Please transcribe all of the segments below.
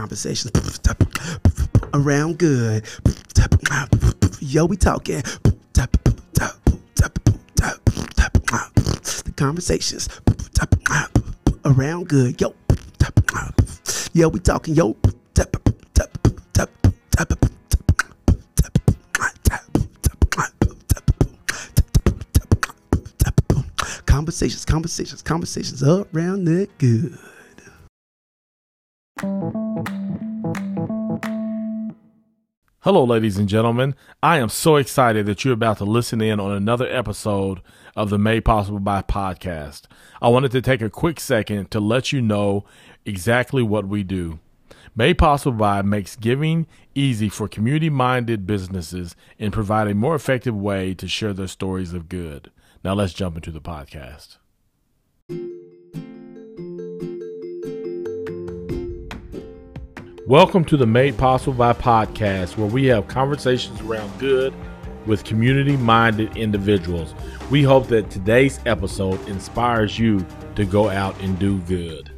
conversations around good. Yo, we talking. The conversations around good. Yo, yo, we talking. Yo. Conversations, conversations, conversations around that good. Hello, ladies and gentlemen. I am so excited that you're about to listen in on another episode of the Made Possible by podcast. I wanted to take a quick second to let you know exactly what we do. Made Possible by makes giving easy for community minded businesses and provide a more effective way to share their stories of good. Now, let's jump into the podcast. Welcome to the Made Possible by podcast, where we have conversations around good with community minded individuals. We hope that today's episode inspires you to go out and do good.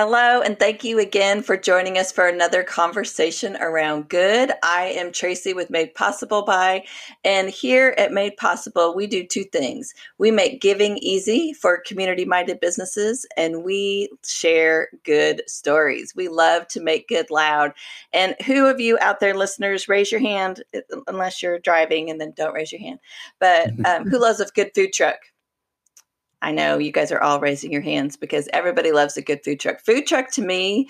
Hello, and thank you again for joining us for another conversation around good. I am Tracy with Made Possible by, and here at Made Possible, we do two things. We make giving easy for community minded businesses, and we share good stories. We love to make good loud. And who of you out there, listeners, raise your hand, unless you're driving, and then don't raise your hand. But um, who loves a good food truck? I know you guys are all raising your hands because everybody loves a good food truck. Food truck to me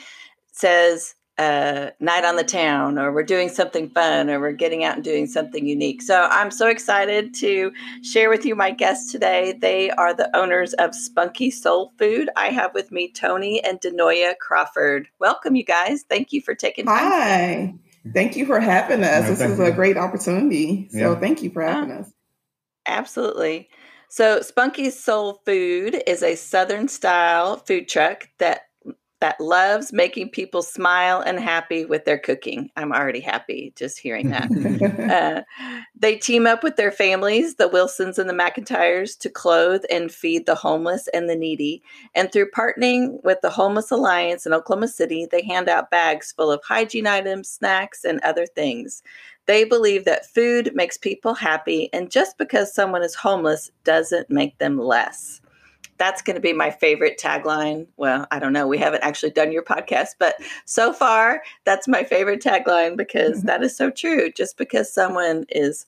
says uh, night on the town, or we're doing something fun, or we're getting out and doing something unique. So I'm so excited to share with you my guests today. They are the owners of Spunky Soul Food. I have with me Tony and Denoya Crawford. Welcome, you guys. Thank you for taking time. Hi. Thank you for having us. No, this is you. a great opportunity. So yeah. thank you for having us. Absolutely. So Spunky's Soul Food is a southern style food truck that that loves making people smile and happy with their cooking. I'm already happy just hearing that. uh, they team up with their families, the Wilsons and the McIntyres, to clothe and feed the homeless and the needy. And through partnering with the Homeless Alliance in Oklahoma City, they hand out bags full of hygiene items, snacks, and other things. They believe that food makes people happy, and just because someone is homeless doesn't make them less. That's going to be my favorite tagline. Well, I don't know. We haven't actually done your podcast, but so far, that's my favorite tagline because mm-hmm. that is so true. Just because someone is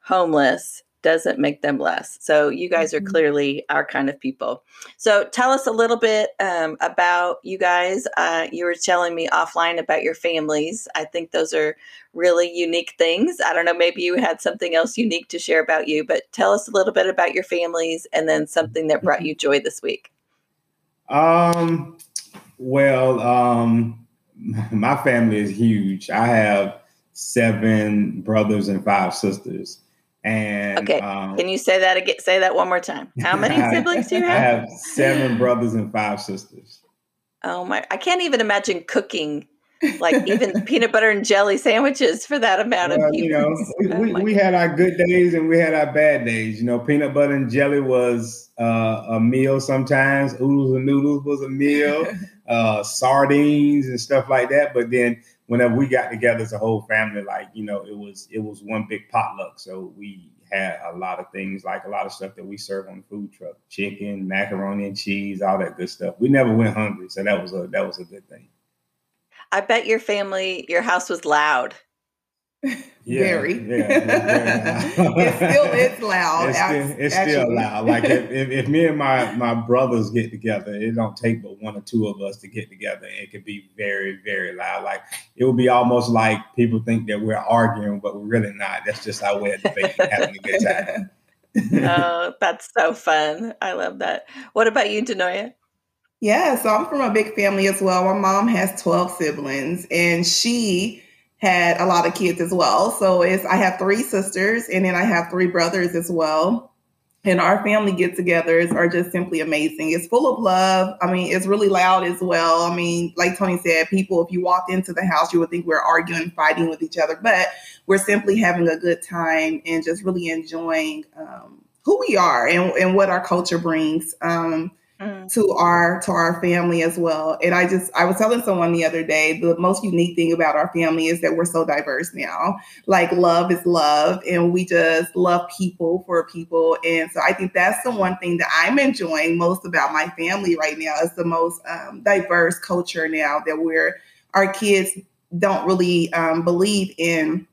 homeless doesn't make them less. So you guys are mm-hmm. clearly our kind of people. So tell us a little bit um, about you guys. Uh, you were telling me offline about your families. I think those are really unique things. I don't know, maybe you had something else unique to share about you, but tell us a little bit about your families and then something that brought mm-hmm. you joy this week. Um, well, um, my family is huge. I have seven brothers and five sisters. And okay, um, can you say that again? Say that one more time. How many siblings do you have? I have seven brothers and five sisters. Oh my! I can't even imagine cooking like even peanut butter and jelly sandwiches for that amount well, of people. You know, we, oh we, had our good days and we had our bad days. You know, peanut butter and jelly was uh, a meal sometimes. Oodles and noodles was a meal. uh, sardines and stuff like that. But then whenever we got together as a whole family, like you know, it was it was one big potluck. So we had a lot of things, like a lot of stuff that we serve on the food truck: chicken, macaroni and cheese, all that good stuff. We never went hungry, so that was a that was a good thing. I bet your family, your house was loud. Yeah, very. Yeah, it still is loud. It's, still, it's still, loud. Like if, if, if, me and my my brothers get together, it don't take but one or two of us to get together. It could be very very loud. Like it would be almost like people think that we're arguing, but we're really not. That's just our way of debating, having a good time. oh, that's so fun! I love that. What about you, Denoya? Yeah, so I'm from a big family as well. My mom has 12 siblings, and she had a lot of kids as well. So it's I have three sisters and then I have three brothers as well. And our family get-togethers are just simply amazing. It's full of love. I mean, it's really loud as well. I mean, like Tony said, people, if you walked into the house, you would think we're arguing, fighting with each other, but we're simply having a good time and just really enjoying um, who we are and, and what our culture brings. Um, mm. to our to our family as well. And I just I was telling someone the other day the most unique thing about our family is that we're so diverse now. Like love is love, and we just love people for people. And so I think that's the one thing that I'm enjoying most about my family right now is the most um, diverse culture now that we're our kids don't really um, believe in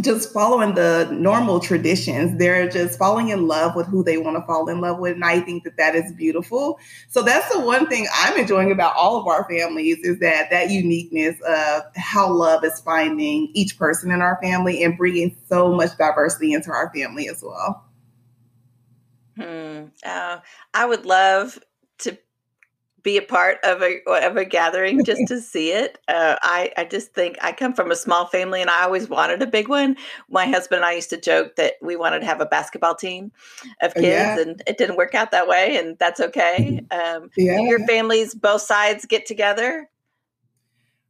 just following the normal traditions. They're just falling in love with who they want to fall in love with. And I think that that is beautiful. So that's the one thing I'm enjoying about all of our families is that that uniqueness of how love is finding each person in our family and bringing so much diversity into our family as well. Hmm. Uh, I would love to be a part of a of a gathering just to see it. Uh, I I just think I come from a small family and I always wanted a big one. My husband and I used to joke that we wanted to have a basketball team of kids, yeah. and it didn't work out that way, and that's okay. Mm-hmm. Um, yeah. Your families, both sides, get together.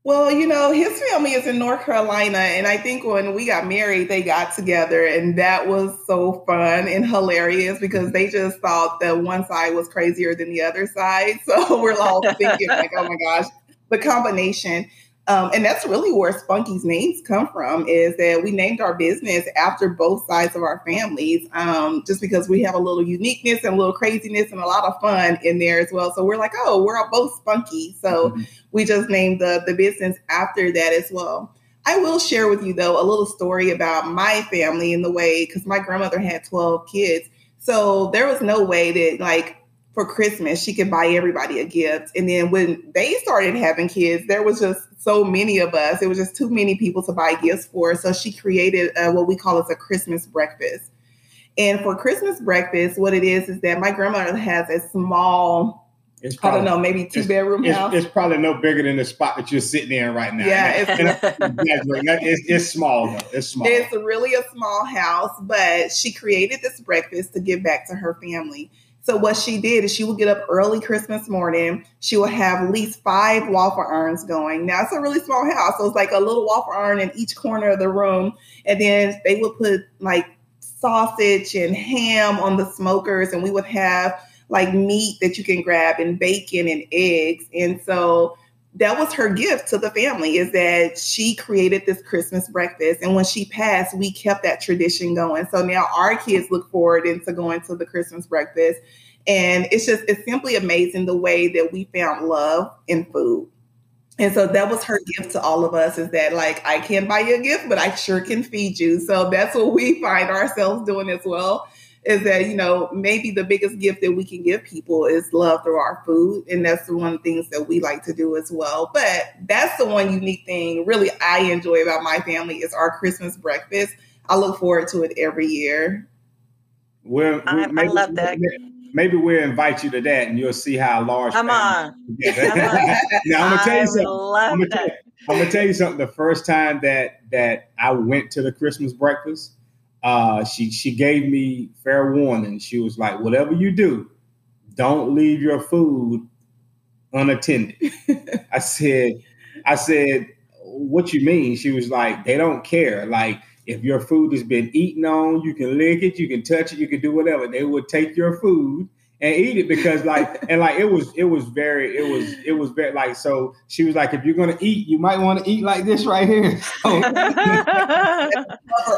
Well, you know, his family is in North Carolina. And I think when we got married, they got together. And that was so fun and hilarious because they just thought that one side was crazier than the other side. So we're all thinking, like, oh my gosh, the combination. Um, and that's really where Spunky's names come from is that we named our business after both sides of our families, um, just because we have a little uniqueness and a little craziness and a lot of fun in there as well. So we're like, oh, we're both spunky. So mm-hmm. we just named the, the business after that as well. I will share with you, though, a little story about my family in the way, because my grandmother had 12 kids. So there was no way that, like, for Christmas, she could buy everybody a gift. And then when they started having kids, there was just so many of us. It was just too many people to buy gifts for. So she created uh, what we call as a Christmas breakfast. And for Christmas breakfast, what it is is that my grandmother has a small, probably, I don't know, maybe two bedroom it's, house. It's probably no bigger than the spot that you're sitting in right now. Yeah, it's, it's, it's, small though. It's small. It's really a small house, but she created this breakfast to give back to her family. So what she did is she would get up early Christmas morning. She would have at least five waffle irons going. Now it's a really small house, so it's like a little waffle iron in each corner of the room, and then they would put like sausage and ham on the smokers, and we would have like meat that you can grab and bacon and eggs. And so that was her gift to the family is that she created this Christmas breakfast. And when she passed, we kept that tradition going. So now our kids look forward into going to the Christmas breakfast. And it's just, it's simply amazing the way that we found love in food. And so that was her gift to all of us is that like I can't buy you a gift, but I sure can feed you. So that's what we find ourselves doing as well is that you know maybe the biggest gift that we can give people is love through our food and that's the one of the things that we like to do as well. But that's the one unique thing really i enjoy about my family is our christmas breakfast. I look forward to it every year. Well I, maybe, I love that. maybe we'll invite you to that and you'll see how large come on, now i'm gonna tell you something. I'm gonna tell, I'm gonna tell you something. The first time that that i went to the christmas breakfast uh, she she gave me fair warning. She was like, "Whatever you do, don't leave your food unattended." I said, "I said, what you mean?" She was like, "They don't care. Like if your food has been eaten on, you can lick it, you can touch it, you can do whatever. They would take your food." And eat it because like and like it was it was very it was it was very like so she was like if you're gonna eat you might want to eat like this right here. So,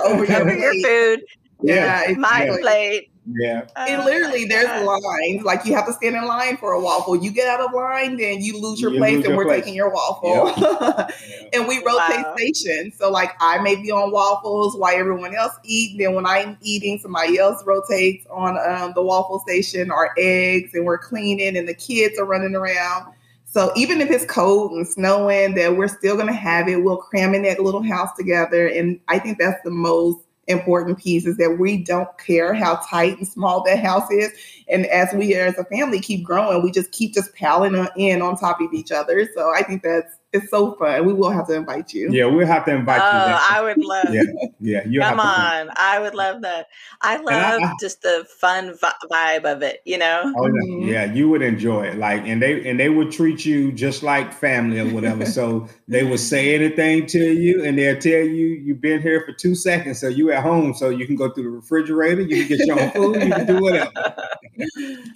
over, over your food. Yeah, yeah my yeah. plate yeah. And literally, there's lines. Like you have to stand in line for a waffle. You get out of line, then you lose your you place, lose and your we're place. taking your waffle. Yeah. and we rotate wow. stations. So like I may be on waffles while everyone else eat. Then when I'm eating, somebody else rotates on um, the waffle station or eggs, and we're cleaning, and the kids are running around. So even if it's cold and snowing, that we're still gonna have it. We'll cram in that little house together, and I think that's the most important piece is that we don't care how tight and small that house is. And as we as a family keep growing, we just keep just piling in on top of each other. So I think that's it's so fun. We will have to invite you. Yeah, we'll have to invite oh, you. I would love. yeah, yeah. You come on. I would love that. I love I, I, just the fun vibe of it. You know. Oh yeah. Mm-hmm. yeah, you would enjoy it. Like, and they and they would treat you just like family or whatever. so they would say anything to you, and they'll tell you you've been here for two seconds, so you at home, so you can go through the refrigerator, you can get your own food, you can do whatever.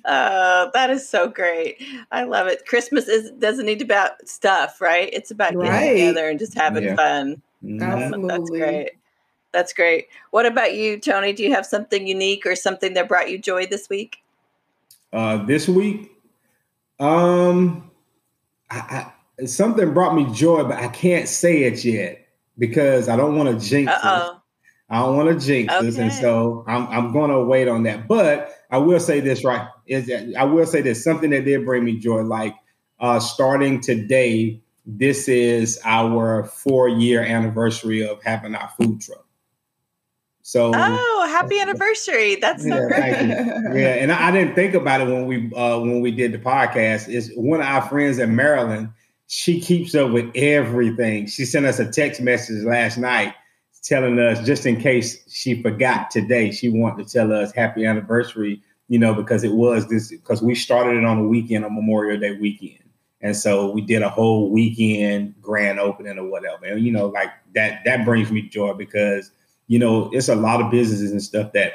Oh, that is so great. I love it. Christmas is doesn't need to be about stuff, right? It's about getting Right. together and just having Yeah. fun. That's great. That's great. What about you, Tony? Do you have something unique or something that brought you joy this week? Uh, this week, um, I, I, something brought me joy, but I can't say it yet because I don't want to jinx Uh it. oh. I don't want to jinx this, and so I'm I'm going to wait on that. But I will say this right is that I will say this something that did bring me joy. Like uh, starting today, this is our four year anniversary of having our food truck. So Oh, happy anniversary. That's so Yeah, great. yeah, and I, I didn't think about it when we uh, when we did the podcast. Is one of our friends in Maryland. She keeps up with everything. She sent us a text message last night telling us just in case she forgot today. She wanted to tell us happy anniversary. You know, because it was this because we started it on the weekend on Memorial Day weekend, and so we did a whole weekend grand opening or whatever. And you know, like that that brings me joy because you know it's a lot of businesses and stuff that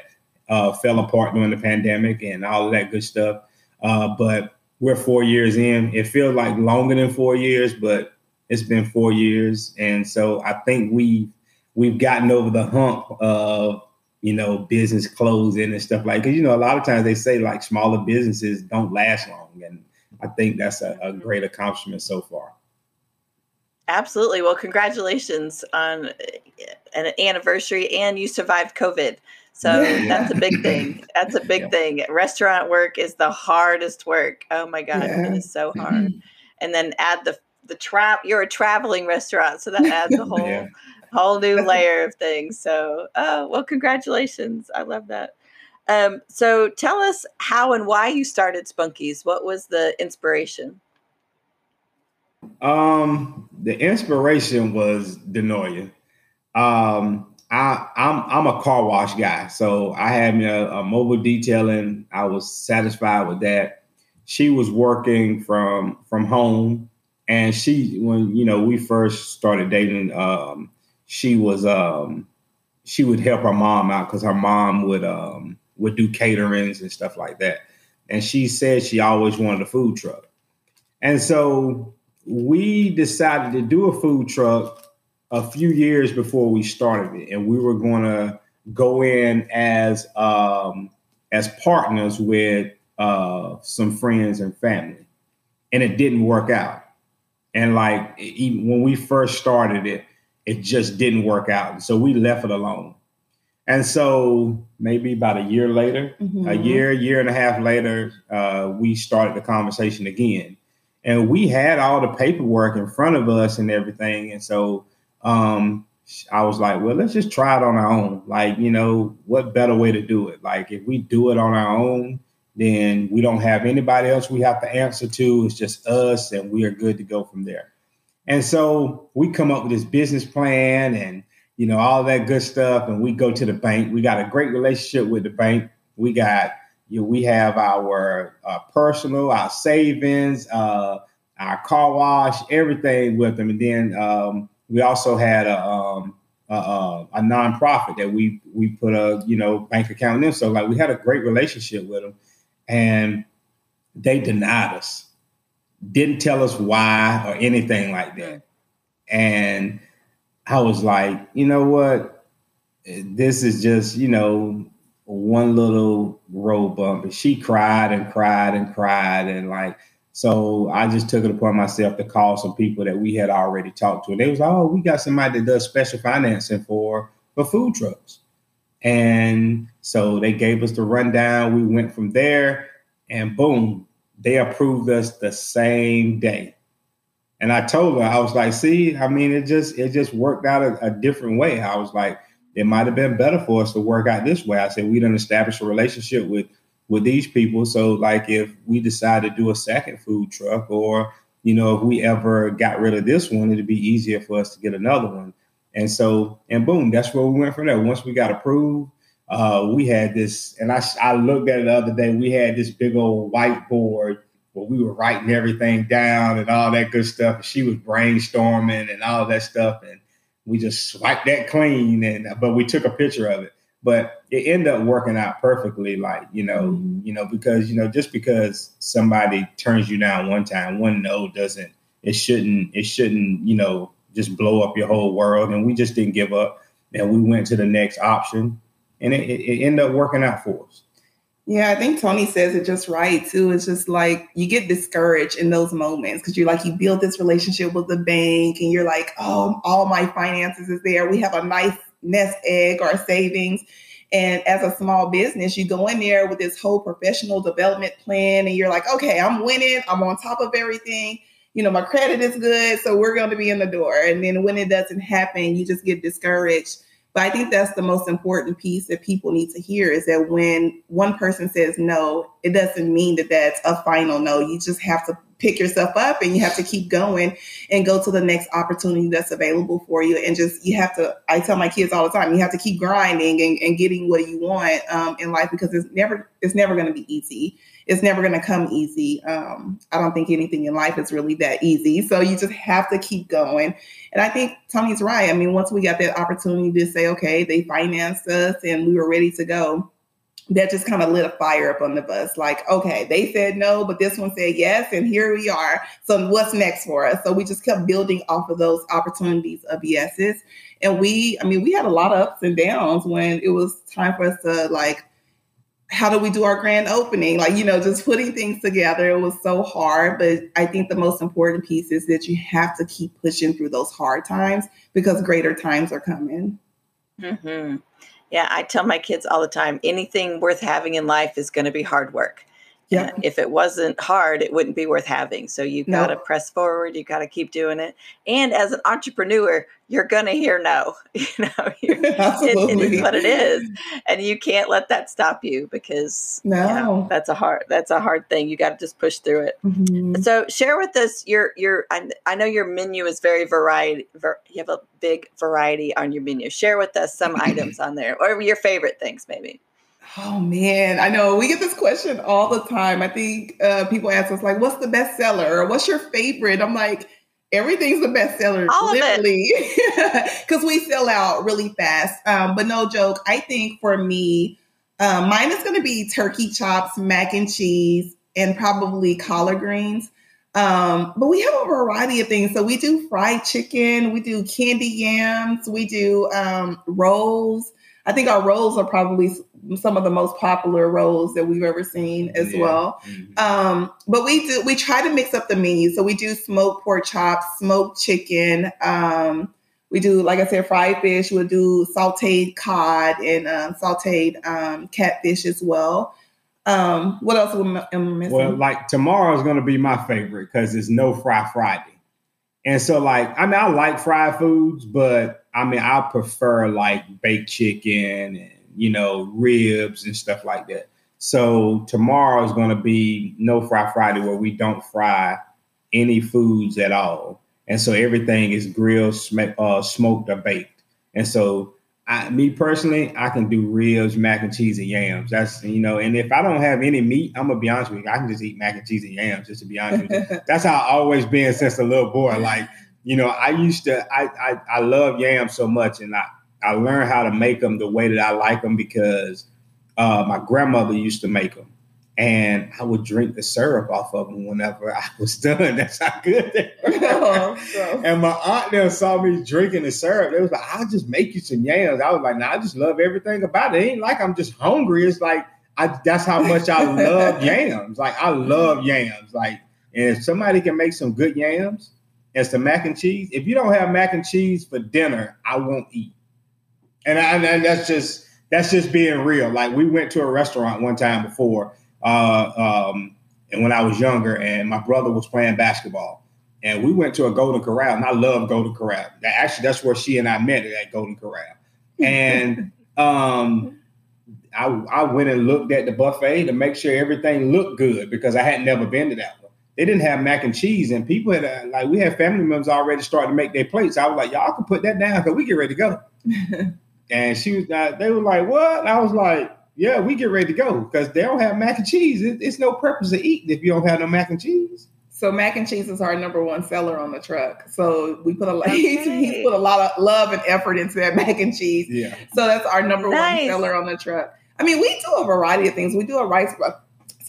uh, fell apart during the pandemic and all of that good stuff. Uh, but we're four years in. It feels like longer than four years, but it's been four years, and so I think we we've gotten over the hump of you know business closing and stuff like. Because you know a lot of times they say like smaller businesses don't last long, and I think that's a, a mm-hmm. great accomplishment so far. Absolutely. Well, congratulations on an anniversary and you survived COVID. So Yeah. that's a big thing. That's a big Yeah. thing. Restaurant work is the hardest work. Oh my God. Yeah. It is so hard. Mm-hmm. and then add the the trap you're a traveling restaurant. So that adds a whole whole new layer of things. So oh well congratulations. I love that. Um, so tell us how and why you started Spunkies. What was the inspiration? Um, the inspiration was Denoya. Um, I I'm I'm a car wash guy, so I had me a, a mobile detailing. I was satisfied with that. She was working from from home, and she when you know we first started dating, um, she was um she would help her mom out because her mom would um would do caterings and stuff like that. And she said she always wanted a food truck. And so we decided to do a food truck a few years before we started it, and we were going to go in as um, as partners with uh, some friends and family, and it didn't work out. And like even when we first started it, it just didn't work out, and so we left it alone. And so maybe about a year later, a Mhm. year, year and a half later, uh, we started the conversation again. And we had all the paperwork in front of us and everything. And so um, I was like, well, let's just try it on our own. Like, you know, what better way to do it? Like, if we do it on our own, then we don't have anybody else we have to answer to. It's just us, and we are good to go from there. And so we come up with this business plan and you know all that good stuff, and we go to the bank. We got a great relationship with the bank. We got you know, we have our uh, personal, our savings, uh, our car wash, everything with them, and then um, we also had a, um, a, a, a nonprofit that we we put a you know bank account in. So like we had a great relationship with them, and they denied us, didn't tell us why or anything like that, and I was like, you know what, this is just you know one little road bump, and she cried and cried and cried and like. So I just took it upon myself to call some people that we had already talked to. And they was, like, oh, we got somebody that does special financing for for food trucks. And so they gave us the rundown. We went from there, and boom, they approved us the same day. And I told her, I was like, see, I mean, it just it just worked out a, a different way. I was like, it might have been better for us to work out this way. I said, we didn't establish a relationship with with these people. So like if we decide to do a second food truck or, you know, if we ever got rid of this one, it'd be easier for us to get another one. And so, and boom, that's where we went from there. Once we got approved, uh, we had this, and I, I looked at it the other day, we had this big old whiteboard where we were writing everything down and all that good stuff. And she was brainstorming and all that stuff. And we just swiped that clean. And, but we took a picture of it. but it ended up working out perfectly. Like you know, Mhm. you know, because you know, just because somebody turns you down one time, one no doesn't. It shouldn't. It shouldn't. You know, just blow up your whole world. And we just didn't give up, and we went to the next option, and it, it, it ended up working out for us. Yeah, I think Tony says it just right too. It's just like you get discouraged in those moments because you're like you build this relationship with the bank and you're like, oh, all my finances is there. We have a nice nest egg or savings. And as a small business, you go in there with this whole professional development plan and you're like, okay, I'm winning. I'm on top of everything. You know, my credit is good. So we're going to be in the door. And then when it doesn't happen, you just get discouraged. But I think that's the most important piece that people need to hear is that when one person says no, it doesn't mean that that's a final no. You just have to pick yourself up and you have to keep going and go to the next opportunity that's available for you. And just, you have to, I tell my kids all the time, you have to keep grinding and, and getting what you want um, in life because it's never, it's never going to be easy. It's never going to come easy. Um, I don't think anything in life is really that easy. So you just have to keep going. And I think Tony's right. I mean, once we got that opportunity to say, okay, they financed us and we were ready to go, that just kind of lit a fire up on the bus. Like, okay, they said no, but this one said yes, and here we are. So what's next for us? So we just kept building off of those opportunities of yeses. And we, I mean, we had a lot of ups and downs when it was time for us to like how do we do our grand opening? Like, you know, just putting things together. It was so hard. But I think the most important piece is that you have to keep pushing through those hard times because greater times are coming. hmm Yeah, I tell my kids all the time anything worth having in life is going to be hard work. Yeah. Uh, if it wasn't hard, it wouldn't be worth having. So you got to No. press forward. You got to keep doing it. And as an entrepreneur, you're going to hear no. You know, it, is what it is, and you can't let that stop you because you know, No. that's a hard that's a hard thing. You got to just push through it. Mhm. So share with us your your. I, I know your menu is very variety. Ver, you have a big variety on your menu. Share with us some items on there, or your favorite things, maybe. Oh man, I know we get this question all the time. I think uh, people ask us like, "What's the best seller?" or "What's your favorite?" I'm like, everything's the best seller, All literally, because we sell out really fast. Um, but no joke, I think for me, um, mine is going to be turkey chops, mac and cheese, and probably collard greens. Um, but we have a variety of things. So we do fried chicken, we do candy yams, we do um, rolls. I think our rolls are probably some of the most popular rolls that we've ever seen as Yeah. well. Mhm. Um, but we do we try to mix up the menu. So we do smoked pork chops, smoked chicken. Um, we do, like I said, fried fish. We'll do sauteed cod and um, sauteed um, catfish as well. Um, what else am I missing? Well, like tomorrow is going to be my favorite because it's no fry Friday. And so, like, I mean, I like fried foods, but I mean, I prefer like baked chicken and, you know, ribs and stuff like that. So, tomorrow is going to be no fry Friday where we don't fry any foods at all. And so, everything is grilled, sm- uh, smoked, or baked. And so, I, me personally, I can do ribs, mac and cheese, and yams. That's you know, and if I don't have any meat, I'm gonna be honest with you, I can just eat mac and cheese and yams. Just to be honest with you, that's how I always been since a little boy. Like you know, I used to, I I, I love yams so much, and I I learned how to make them the way that I like them because uh, my grandmother used to make them, and I would drink the syrup off of them whenever I was done. That's how good they were. Oh, so- And my aunt there saw me drinking the syrup. They was like, I'll just make you some yams. I was like, nah, I just love everything about it. It ain't like I'm just hungry. It's like I that's how much I love yams. Like I love yams. Like, and if somebody can make some good yams and to mac and cheese, if you don't have mac and cheese for dinner, I won't eat. And, I, and that's just that's just being real. Like we went to a restaurant one time before, uh, um, and when I was younger, and my brother was playing basketball and we went to a Golden Corral, and I love Golden Corral. Actually, that's where she and I met at Golden Corral. And um, I, I went and looked at the buffet to make sure everything looked good because I had never been to that. They didn't have mac and cheese, and people had uh, like we had family members already starting to make their plates. I was like, y'all can put that down because we get ready to go. and she was, uh, they were like, what? And I was like, yeah, we get ready to go because they don't have mac and cheese. It, it's no purpose of eating if you don't have no mac and cheese. So mac and cheese is our number one seller on the truck. So we put a lot, Okay. he's put a lot of love and effort into that mac and cheese. Yeah. So that's our number Nice. one seller on the truck. I mean, we do a variety of things. We do a rice, bro-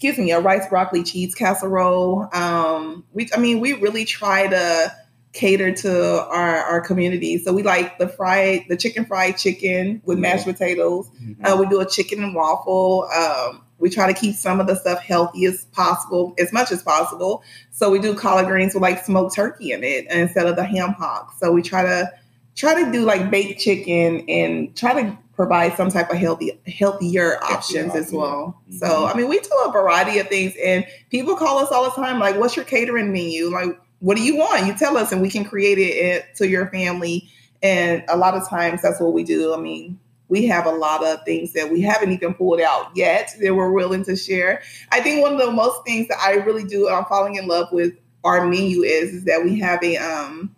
excuse me, a rice broccoli cheese casserole. Um, we, I mean, we really try to cater to our our community. So we like the fried, the chicken fried chicken with mashed potatoes. Mhm. Uh, we do a chicken and waffle. Um, we try to keep some of the stuff healthy as possible, as much as possible. So we do collard greens with like smoked turkey in it instead of the ham hock. So we try to try to do like baked chicken and try to provide some type of healthy healthier options as well. So Mhm. I mean, we do a variety of things, and people call us all the time like, "What's your catering menu? Like, what do you want? You tell us, and we can create it to your family." And a lot of times, that's what we do. I mean, we have a lot of things that we haven't even pulled out yet that we're willing to share. I think one of the most things that I really do, I'm falling in love with our menu is, is that we have a um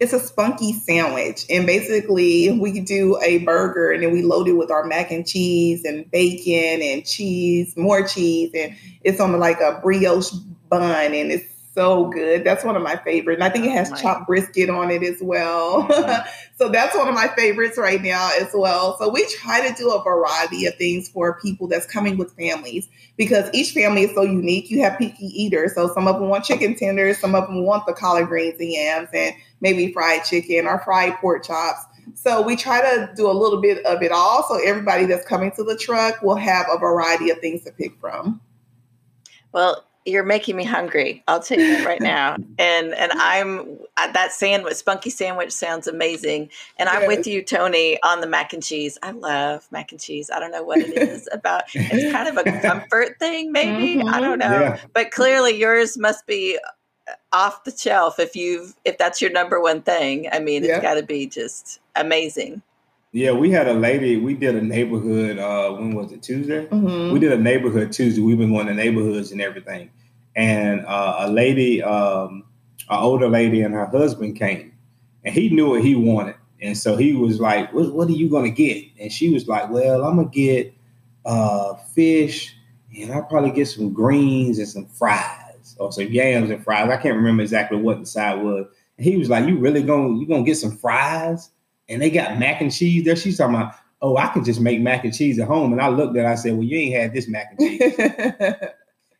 it's a spunky sandwich and basically we do a burger and then we load it with our mac and cheese and bacon and cheese more cheese and it's on like a brioche bun and it's so good that's one of my favorites. and i think it has Oh chopped brisket on it as well mm-hmm. so that's one of my favorites right now as well so we try to do a variety of things for people that's coming with families because each family is so unique you have picky eaters so some of them want chicken tenders some of them want the collard greens and yams and maybe fried chicken or fried pork chops. So we try to do a little bit of it all. So everybody that's coming to the truck will have a variety of things to pick from. Well, you're making me hungry. I'll tell you that right now. And and I'm that sandwich, spunky sandwich sounds amazing. And I'm with you, Tony, on the mac and cheese. I love mac and cheese. I don't know what it is about. It's kind of a comfort thing, maybe. I don't know. Yeah. But clearly, yours must be uh, off the shelf if you've if that's your number one thing. I mean, Yeah. it's got to be just amazing. Yeah, we had a lady, we did a neighborhood, uh, when was it, Tuesday? Mhm. We did a neighborhood Tuesday. We've been going to neighborhoods and everything. And uh, a lady, um, an older lady and her husband came and he knew what he wanted. And so he was like, what, what are you going to get? And she was like, well, I'm going to get uh, fish and I'll probably get some greens and some fries or some yams and fries. I can't remember exactly what the side was. And he was like, you really going to you gonna get some fries? And they got mac and cheese there. She's talking about, oh, I can just make mac and cheese at home. And I looked at her, I said, well, you ain't had this mac and cheese.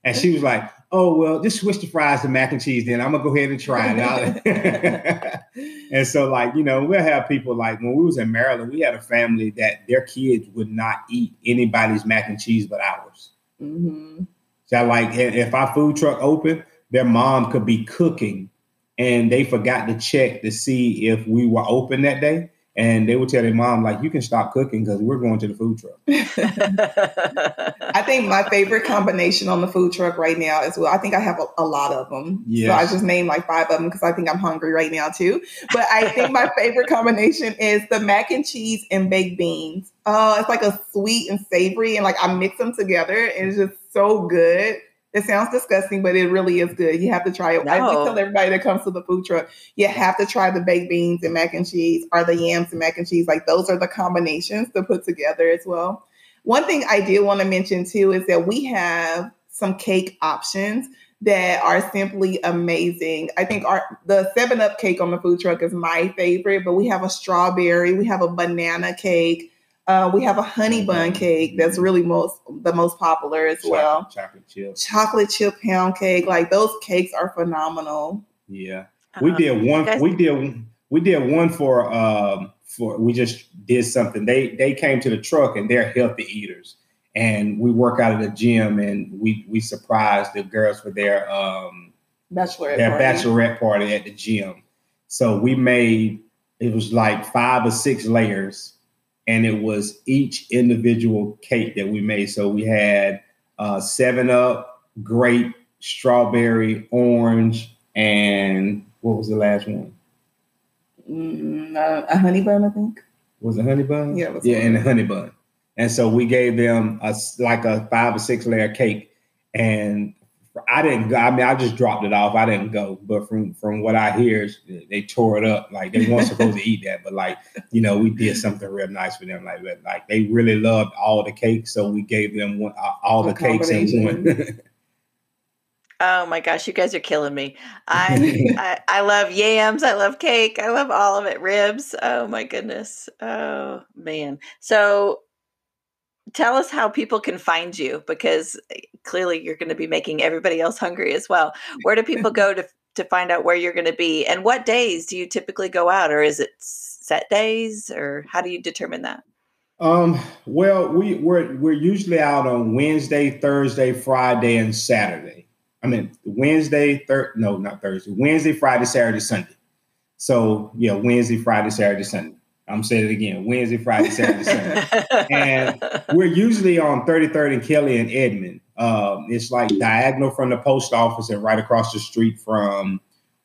And she was like, "Oh well, just switch the fries to mac and cheese. Then I'm gonna go ahead and try it." Out. and so, like you know, we'll have people like when we was in Maryland, we had a family that their kids would not eat anybody's mac and cheese but ours. Mhm. So, like, if our food truck open, their mom could be cooking, and they forgot to check to see if we were open that day. And they would tell their mom, like, you can stop cooking because we're going to the food truck. I think my favorite combination on the food truck right now is well. I think I have a, a lot of them. So I just named like five of them because I think I'm hungry right now too. But I think my favorite combination is the mac and cheese and baked beans. Oh, it's like a sweet and savory, and like I mix them together, and it's just so good. It sounds disgusting, but it really is good. You have to try it. I No. tell everybody that comes to the food truck, you have to try the baked beans and mac and cheese, or the yams and mac and cheese. Like those are the combinations to put together as well. One thing I did want to mention too is that we have some cake options that are simply amazing. I think our the 7 Up cake on the food truck is my favorite, but we have a strawberry, we have a banana cake, uh, we have a honey bun cake that's really most the most popular as well. chocolate, chocolate chip. Chocolate chip pound cake, like those cakes are phenomenal. Yeah. we Um, did one guys- we did we did one for um for we just did something they they came to the truck and they're healthy eaters and we work out of the gym and we we surprised the girls for their um Bachelorette their party. bachelorette party at the gym so we made it was like five or six layers and it was each individual cake that we made so we had uh seven up grape strawberry orange and what was the last one Mm, uh, a honey bun, I think. was it honey bun? Yeah, it was yeah, honey and a honey bun. And so we gave them a like a five or six layer cake, and I didn't go. I mean, I just dropped it off. I didn't go, but from from what I hear, they tore it up. Like they weren't supposed to eat that, but like you know, we did something real nice for them. Like that. Like they really loved all the cakes, so we gave them one, uh, all A the cakes in one. Oh my gosh, you guys are killing me. I, I I love yams. I love cake. I love all of it. Ribs. Oh my goodness. Oh man. So tell us how people can find you because eh, clearly you're going to be making everybody else hungry as well. Where do people go to to find out where you're going to be and what days do you typically go out or is it set days or how do you determine that? Um, well, we we're we're usually out on Wednesday, Thursday, Friday, and Saturday. I mean Wednesday, third no, not Thursday, Wednesday, Friday, Saturday, Sunday. So yeah, Wednesday, Friday, Saturday, Sunday. I'm saying it again, Wednesday, Friday, Saturday, Sunday. and we're usually on 33rd and Kelly and Edmond. Um, it's like diagonal from the post office and right across the street from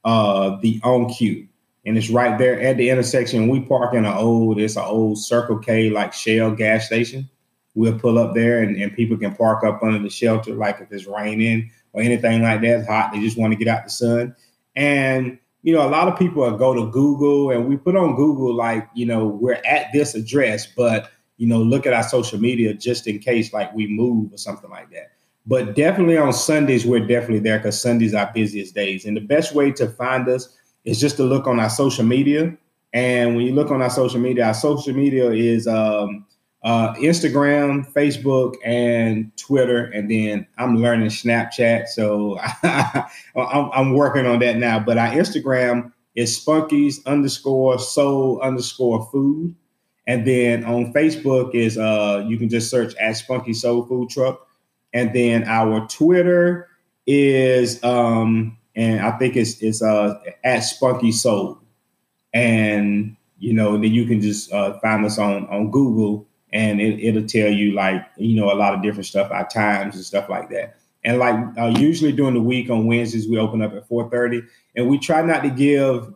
uh, the OnCue. And it's right there at the intersection. We park in an old, it's an old Circle K like Shell gas station. We'll pull up there and, and people can park up under the shelter, like if it's raining or anything like that, it's hot, they just want to get out the sun. And you know, a lot of people go to Google and we put on Google like, you know, we're at this address, but you know, look at our social media just in case like we move or something like that. But definitely on Sundays, we're definitely there because Sundays are busiest days. And the best way to find us is just to look on our social media. And when you look on our social media, our social media is um, uh, Instagram, Facebook, and Twitter. And then I'm learning Snapchat. So I'm, I'm, working on that now. But our Instagram is spunkies underscore soul underscore food. And then on Facebook is uh, you can just search at Spunky Soul Food Truck. And then our Twitter is um, and I think it's it's uh at Spunky Soul. And you know, then you can just uh, find us on on Google and it, will tell you like you know a lot of different stuff our times and stuff like that. And like uh, usually during the week on wednesdays we open up at 4.30 and we try not to give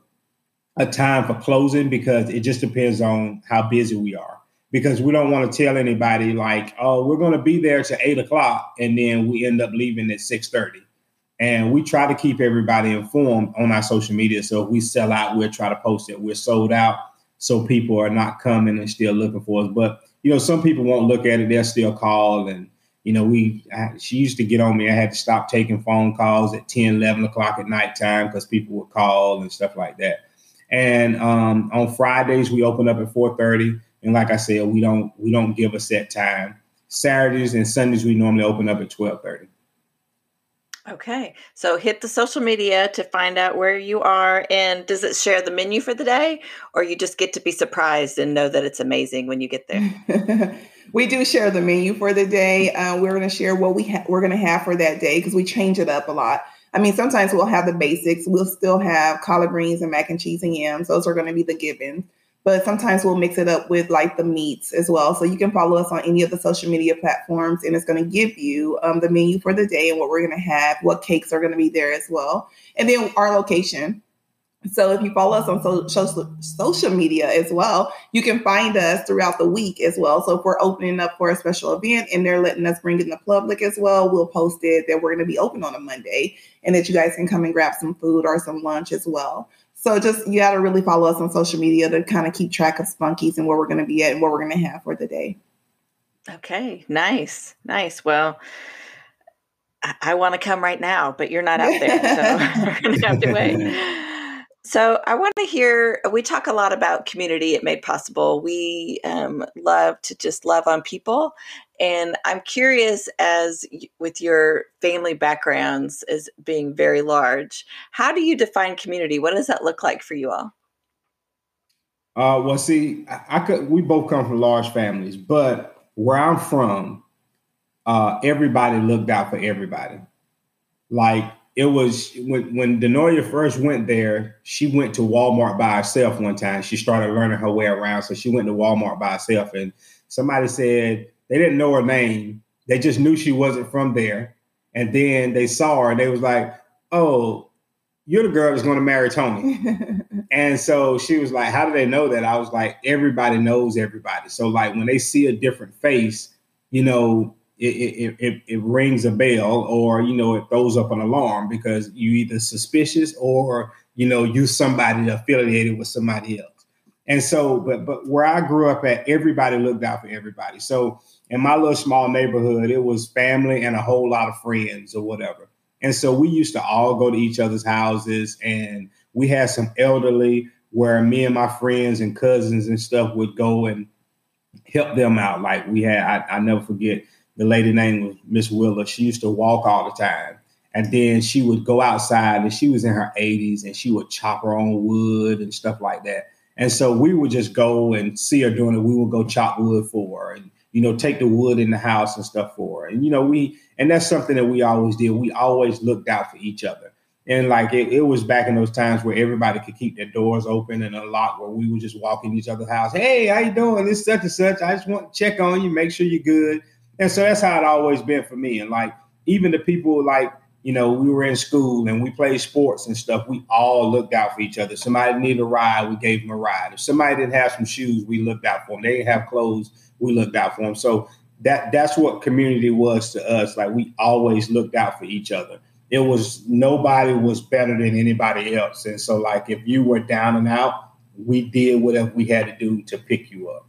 a time for closing because it just depends on how busy we are. Because we don't want to tell anybody like oh we're going to be there to 8 o'clock and then we end up leaving at 6.30 and we try to keep everybody informed on our social media. So if we sell out we'll try to post it. We're sold out so people are not coming and still looking for us. But you know, some people won't look at it; they'll still call. And you know, we I, she used to get on me. I had to stop taking phone calls at 10, 11 o'clock at nighttime because people would call and stuff like that. And um, on Fridays we open up at four thirty. And like I said, we don't we don't give a set time. Saturdays and Sundays we normally open up at twelve thirty. Okay. So hit the social media to find out where you are. And does it share the menu for the day or you just get to be surprised and know that it's amazing when you get there? we do share the menu for the day. Uh, we're going to share what we ha- we're going to have for that day because we change it up a lot. I mean, sometimes we'll have the basics. We'll still have collard greens and mac and cheese and yams. Those are going to be the given but sometimes we'll mix it up with like the meats as well. So you can follow us on any of the social media platforms, and it's going to give you um, the menu for the day and what we're going to have, what cakes are going to be there as well, and then our location. So if you follow us on so, social, social media as well, you can find us throughout the week as well. So if we're opening up for a special event and they're letting us bring in the public as well, we'll post it that we're going to be open on a Monday and that you guys can come and grab some food or some lunch as well. So just you got to really follow us on social media to kind of keep track of Spunkies and where we're going to be at and what we're going to have for the day. Okay, nice, nice. Well, I, I want to come right now, but you're not out there, so we're going to have to wait. So I want to hear. We talk a lot about community It Made Possible. We um, love to just love on people, and I'm curious, as with your family backgrounds as being very large, how do you define community? What does that look like for you all? Uh, well, see, I, I could. We both come from large families, but where I'm from, uh, everybody looked out for everybody. Like it was when when Denoya first went there, she went to Walmart by herself one time. She started learning her way around, so she went to Walmart by herself. And somebody said they didn't know her name; they just knew she wasn't from there. And then they saw her, and they was like, "Oh, you're the girl that's going to marry Tony." and so she was like, "How do they know that?" I was like, "Everybody knows everybody." So like when they see a different face, you know, it, it, it, it, rings a bell or you know it throws up an alarm because you either suspicious or you know you somebody affiliated with somebody else and so but but where i grew up at everybody looked out for everybody so in my little small neighborhood it was family and a whole lot of friends or whatever And so we used to all go to each other's houses, and we had some elderly where me and my friends and cousins and stuff would go and help them out. Like we had, I, I never forget the lady name was Miss Willa. She used to walk all the time. And then she would go outside and she was in her 80s and she would chop her own wood and stuff like that. And so we would just go and see her doing it. We would go chop wood for her and, you know, take the wood in the house and stuff for her. And, you know, we, and that's something that we always did. We always looked out for each other. And like it, it was back in those times where everybody could keep their doors open and unlocked, where we would just walk in each other's house. Hey, how you doing? This such and such. I just want to check on you, make sure you're good. And so that's how it always been for me. And like even the people like you know, we were in school and we played sports and stuff. We all looked out for each other. Somebody needed a ride, we gave them a ride. If somebody didn't have some shoes, we looked out for them. They didn't have clothes, we looked out for them. So that that's what community was to us. Like we always looked out for each other. It was nobody was better than anybody else. And so like if you were down and out, we did whatever we had to do to pick you up.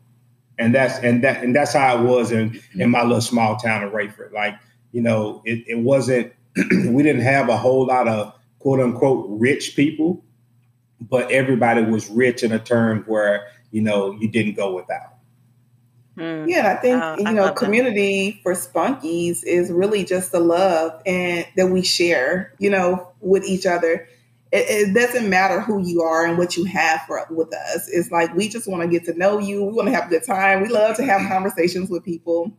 And that's and that and that's how it was in in my little small town of Rayford. Like, you know, it, it wasn't we didn't have a whole lot of quote unquote rich people, but everybody was rich in a term where, you know, you didn't go without. Mm. Yeah, I think uh, you I know community that. for Spunkies is really just the love and that we share, you know, with each other. It, it, doesn't matter who you are and what you have for with us. It's like we just want to get to know you. We want to have a good time. We love to have conversations with people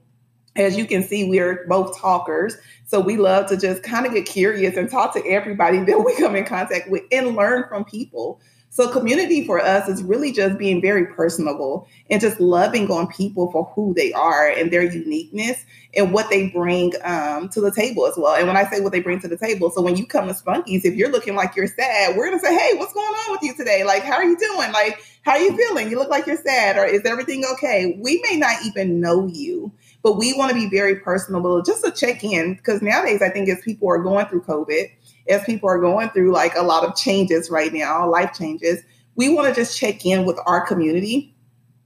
as you can see, we're both talkers. So we love to just kind of get curious and talk to everybody that we come in contact with and learn from people. So community for us is really just being very personable and just loving on people for who they are and their uniqueness and what they bring um, to the table as well. And when I say what they bring to the table, so when you come to Spunkies, if you're looking like you're sad, we're gonna say, "Hey, what's going on with you today? Like, how are you doing? Like, how are you feeling? You look like you're sad, or is everything okay?" We may not even know you, but we want to be very personable just to check in because nowadays I think as people are going through COVID, as people are going through like a lot of changes right now, life changes, we want to just check in with our community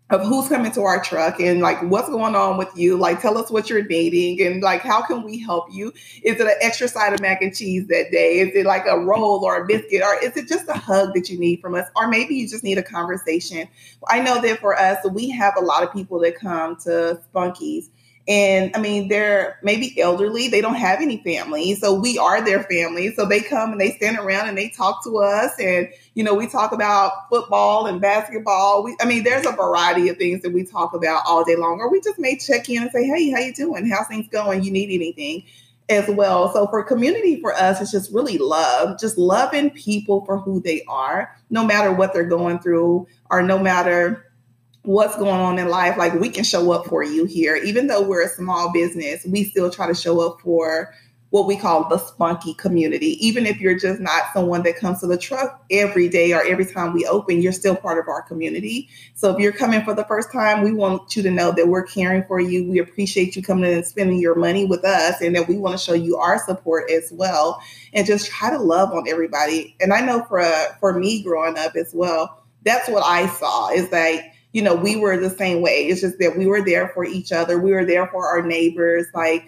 of who's coming to our truck and like what's going on with you? Like tell us what you're dating and like how can we help you? Is it an extra side of mac and cheese that day? Is it like a roll or a biscuit? Or is it just a hug that you need from us? Or maybe you just need a conversation. I know that for us we have a lot of people that come to spunkies and I mean, they're maybe elderly, they don't have any family. So we are their family. So they come and they stand around and they talk to us. And, you know, we talk about football and basketball. We, I mean, there's a variety of things that we talk about all day long. Or we just may check in and say, hey, how you doing? How's things going? You need anything? as well. So for community for us, it's just really love, just loving people for who they are, no matter what they're going through or no matter what's going on in life, like we can show up for you here. Even though we're a small business, we still try to show up for what we call the spunky community. Even if you're just not someone that comes to the truck every day or every time we open, you're still part of our community. So if you're coming for the first time, we want you to know that we're caring for you. We appreciate you coming in and spending your money with us, and that we want to show you our support as well, and just try to love on everybody. And I know for uh, for me growing up as well, that's what I saw is like you know, we were the same way. It's just that we were there for each other. We were there for our neighbors. Like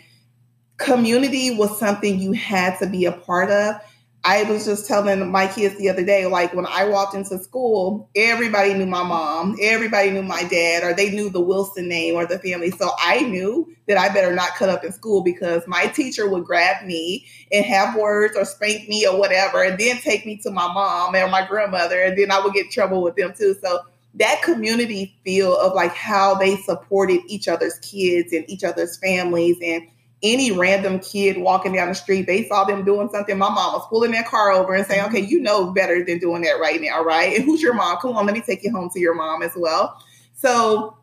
community was something you had to be a part of. I was just telling my kids the other day, like when I walked into school, everybody knew my mom, everybody knew my dad, or they knew the Wilson name or the family. So I knew that I better not cut up in school because my teacher would grab me and have words or spank me or whatever, and then take me to my mom or my grandmother, and then I would get trouble with them too. So that community feel of like how they supported each other's kids and each other's families and any random kid walking down the street, they saw them doing something. My mom was pulling their car over and saying, mm-hmm. Okay, you know better than doing that right now, right? And who's your mom? Come on, let me take you home to your mom as well. So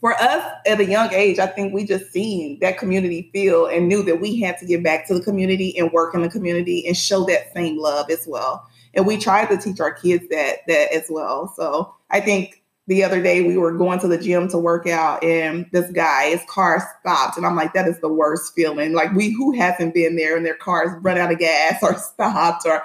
for us at a young age, I think we just seen that community feel and knew that we had to get back to the community and work in the community and show that same love as well. And we tried to teach our kids that that as well. So I think the other day we were going to the gym to work out and this guy, his car stopped. And I'm like, that is the worst feeling. Like we who hasn't been there and their cars run out of gas or stopped or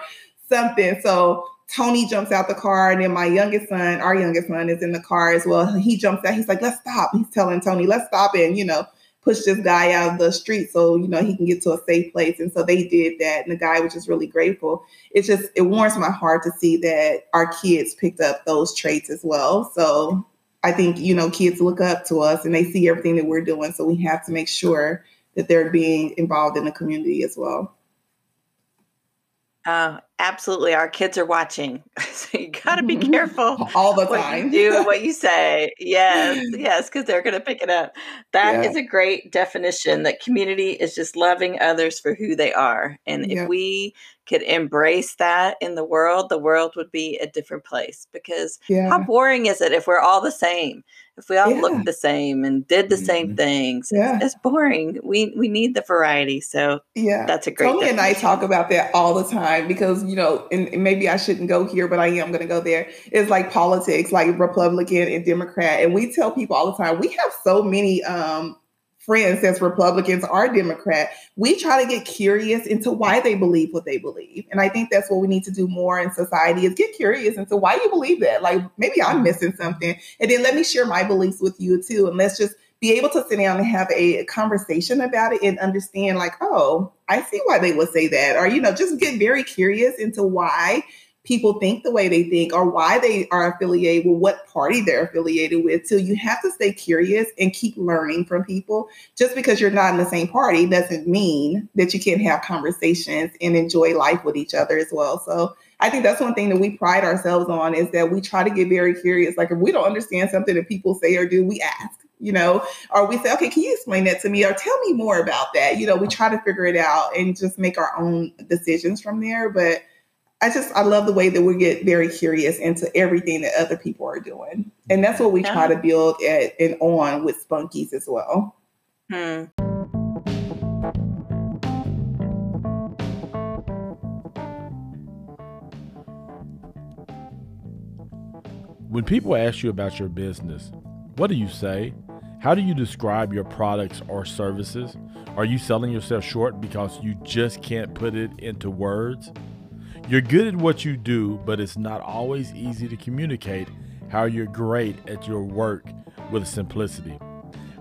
something. So Tony jumps out the car, and then my youngest son, our youngest son, is in the car as well. He jumps out. He's like, "Let's stop." He's telling Tony, "Let's stop," and you know, push this guy out of the street so you know he can get to a safe place. And so they did that and the guy was just really grateful. It's just it warms my heart to see that our kids picked up those traits as well. So i think you know kids look up to us and they see everything that we're doing. So we have to make sure that they're being involved in the community as well uh, absolutely. Our kids are watching. So you got to be careful all the what time. you do and what you say. Yes, yes, because they're going to pick it up. That Yeah. is a great definition that community is just loving others for who they are. And Yeah. if we could embrace that in the world, the world would be a different place because how boring is it if we're all the same? If we all Yeah. looked the same and did the same Mhm. things, Yeah. it's, it's boring. We we need the variety. So Yeah. that's a great Tony and I talk about that all the time because, you know, and, and maybe I shouldn't go here, but I am going to go there. It's like politics, like Republican and Democrat. And we tell people all the time, we have so many um, friends that's Republicans or Democrat. We try to get curious into why they believe what they believe. And I think that's what we need to do more in society is get curious into why you believe that. Like maybe I'm mm-hmm. missing something. And then let me share my beliefs with you too. And let's just be able to sit down and have a conversation about it and understand like oh i see why they would say that or you know just get very curious into why people think the way they think or why they are affiliated with what party they're affiliated with so you have to stay curious and keep learning from people just because you're not in the same party doesn't mean that you can't have conversations and enjoy life with each other as well so I think that's one thing that we pride ourselves on is that we try to get very curious. Like if we don't understand something that people say or do, we ask, you know, or we say, okay, can you explain that to me or tell me more about that? You know, we try to figure it out and just make our own decisions from there. But I just, I love the way that we get very curious into everything that other people are doing. And that's what we try to build at and on with Spunkies as well. Hmm. When people ask you about your business, what do you say? How do you describe your products or services? Are you selling yourself short because you just can't put it into words? You're good at what you do, but it's not always easy to communicate how you're great at your work with simplicity.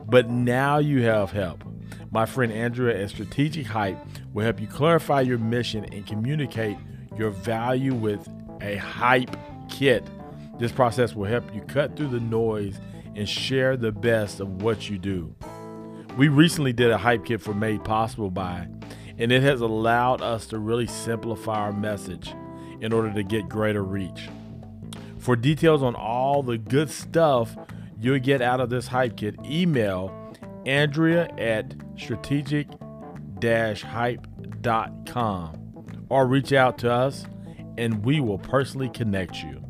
But now you have help. My friend Andrea at Strategic Hype will help you clarify your mission and communicate your value with a hype kit. This process will help you cut through the noise and share the best of what you do. We recently did a hype kit for Made Possible by, and it has allowed us to really simplify our message in order to get greater reach. For details on all the good stuff you'll get out of this hype kit, email Andrea at strategic hype.com or reach out to us and we will personally connect you.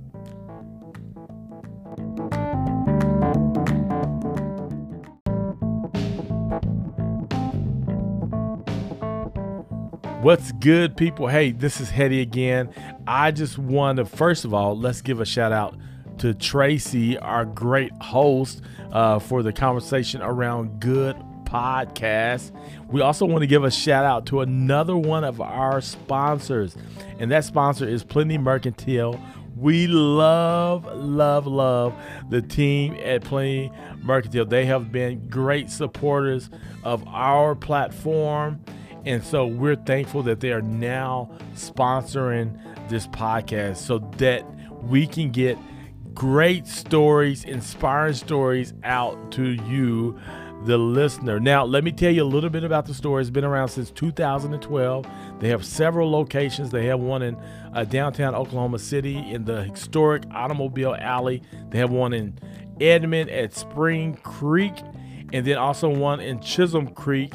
What's good, people? Hey, this is Hetty again. I just want to, first of all, let's give a shout out to Tracy, our great host, uh, for the conversation around good podcast. We also want to give a shout out to another one of our sponsors, and that sponsor is Plenty Mercantile. We love, love, love the team at Plenty Mercantile. They have been great supporters of our platform. And so we're thankful that they are now sponsoring this podcast so that we can get great stories, inspiring stories out to you, the listener. Now, let me tell you a little bit about the store. It's been around since 2012. They have several locations. They have one in uh, downtown Oklahoma City in the historic Automobile Alley. They have one in Edmond at Spring Creek, and then also one in Chisholm Creek.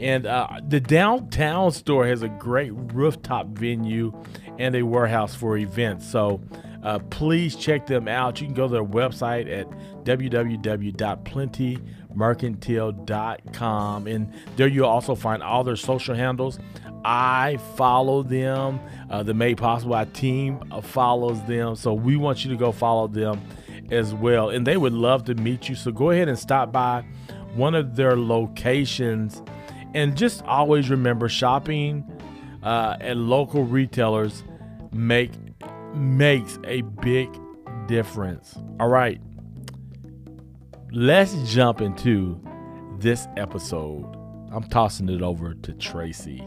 And uh, the downtown store has a great rooftop venue and a warehouse for events. So uh, please check them out. You can go to their website at www.plentymercantile.com. And there you'll also find all their social handles. I follow them. Uh, the Made Possible by team uh, follows them. So we want you to go follow them as well. And they would love to meet you. So go ahead and stop by one of their locations. And just always remember shopping uh, at local retailers make makes a big difference. All right. Let's jump into this episode. I'm tossing it over to Tracy.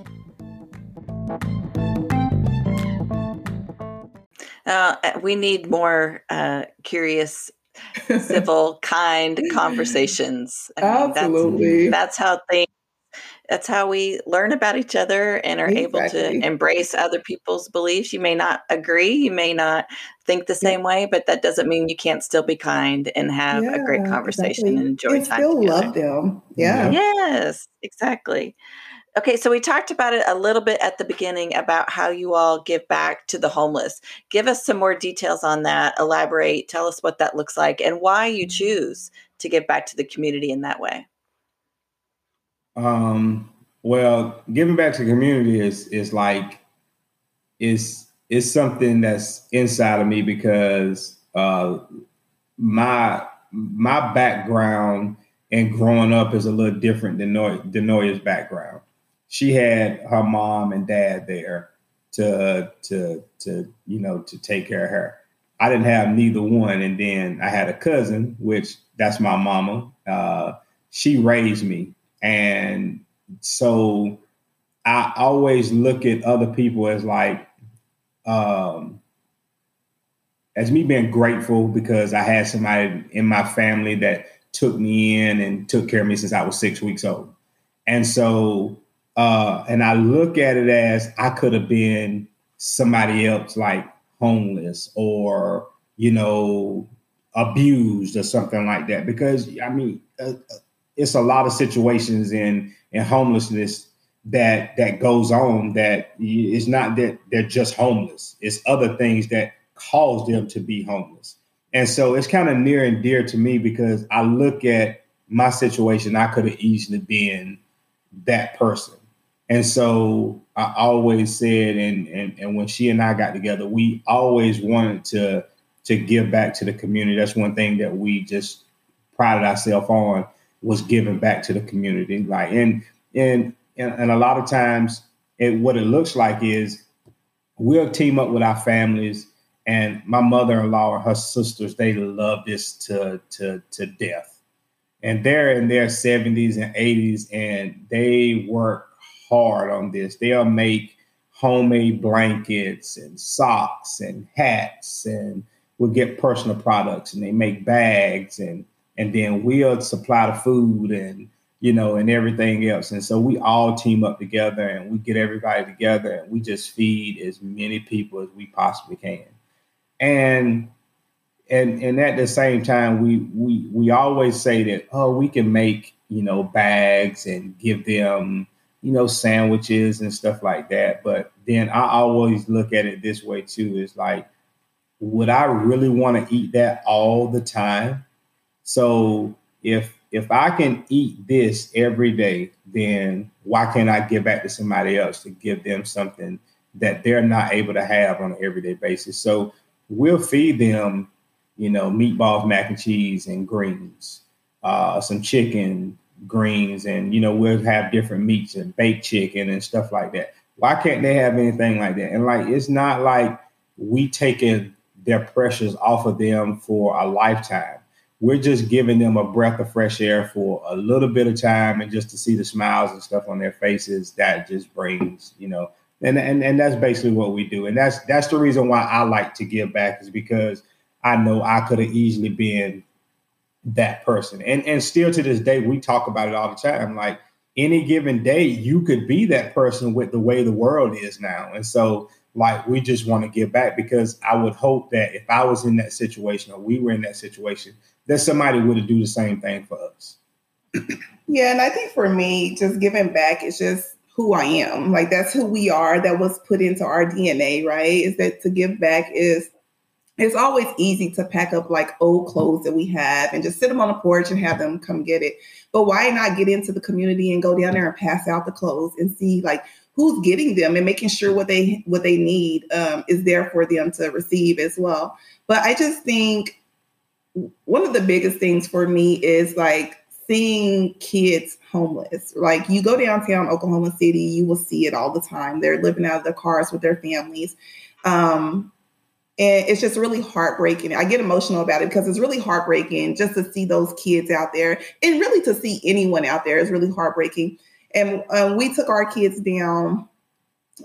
Uh, we need more uh, curious, civil, kind conversations. I mean, Absolutely. That's, that's how things. That's how we learn about each other and are able to embrace other people's beliefs. You may not agree, you may not think the same way, but that doesn't mean you can't still be kind and have a great conversation exactly. and enjoy and time still together. love them. Yeah. Yes, exactly. Okay, so we talked about it a little bit at the beginning about how you all give back to the homeless. Give us some more details on that. Elaborate. Tell us what that looks like and why you mm-hmm. choose to give back to the community in that way. Um, well, giving back to the community is is like is is something that's inside of me because uh my my background and growing up is a little different than Noy, background. She had her mom and dad there to to to you know to take care of her. I didn't have neither one, and then I had a cousin, which that's my mama. Uh, she raised me, and so I always look at other people as like, um, as me being grateful because I had somebody in my family that took me in and took care of me since I was six weeks old. And so, uh, and I look at it as I could have been somebody else, like homeless or, you know, abused or something like that. Because, I mean, uh, it's a lot of situations in, in homelessness that that goes on that it's not that they're just homeless. It's other things that cause them to be homeless. And so it's kind of near and dear to me because i look at my situation i could have easily been that person. And so i always said and, and and when she and i got together we always wanted to to give back to the community. That's one thing that we just prided ourselves on was given back to the community like and and and, and a lot of times it, what it looks like is we'll team up with our families and my mother-in-law and her sisters they love this to to to death. And they're in their 70s and 80s and they work hard on this. They'll make homemade blankets and socks and hats and we'll get personal products and they make bags and and then we'll supply the food and you know, and everything else. And so we all team up together and we get everybody together and we just feed as many people as we possibly can. And and and at the same time, we we we always say that oh, we can make you know bags and give them you know sandwiches and stuff like that. But then I always look at it this way too: is like, would I really want to eat that all the time? So if if I can eat this every day, then why can't I give back to somebody else to give them something that they're not able to have on an everyday basis? So we'll feed them, you know, meatballs, mac and cheese, and greens, uh, some chicken, greens, and you know, we'll have different meats and baked chicken and stuff like that. Why can't they have anything like that? And like, it's not like we taking their pressures off of them for a lifetime we're just giving them a breath of fresh air for a little bit of time and just to see the smiles and stuff on their faces that just brings you know. And and, and that's basically what we do. And that's that's the reason why i like to give back is because i know i could have easily been that person. And and still to this day we talk about it all the time. Like any given day you could be that person with the way the world is now. And so like we just want to give back because i would hope that if i was in that situation or we were in that situation that somebody would do the same thing for us. Yeah, and I think for me, just giving back is just who I am. Like that's who we are. That was put into our DNA, right? Is that to give back is it's always easy to pack up like old clothes that we have and just sit them on the porch and have them come get it. But why not get into the community and go down there and pass out the clothes and see like who's getting them and making sure what they what they need um, is there for them to receive as well. But I just think one of the biggest things for me is like seeing kids homeless. Like you go downtown Oklahoma City, you will see it all the time. They're living out of their cars with their families. Um, And it's just really heartbreaking. I get emotional about it because it's really heartbreaking just to see those kids out there and really to see anyone out there is really heartbreaking. And um, we took our kids down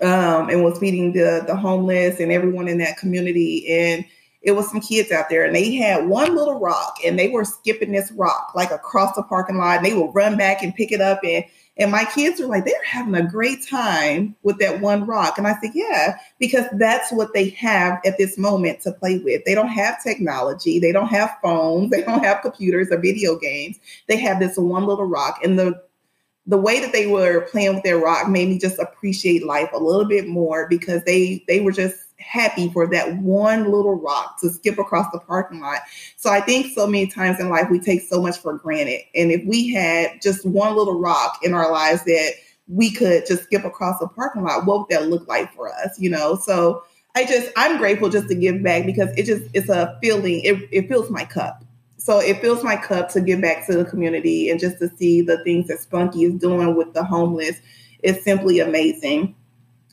um, and was feeding the, the homeless and everyone in that community. And it was some kids out there and they had one little rock and they were skipping this rock like across the parking lot. And they would run back and pick it up and and my kids were like, they're having a great time with that one rock. And I said, yeah, because that's what they have at this moment to play with. They don't have technology, they don't have phones, they don't have computers or video games. They have this one little rock. And the the way that they were playing with their rock made me just appreciate life a little bit more because they they were just happy for that one little rock to skip across the parking lot. So I think so many times in life we take so much for granted. And if we had just one little rock in our lives that we could just skip across the parking lot, what would that look like for us? You know, so I just I'm grateful just to give back because it just it's a feeling, it, it fills my cup. So it fills my cup to give back to the community and just to see the things that Spunky is doing with the homeless is simply amazing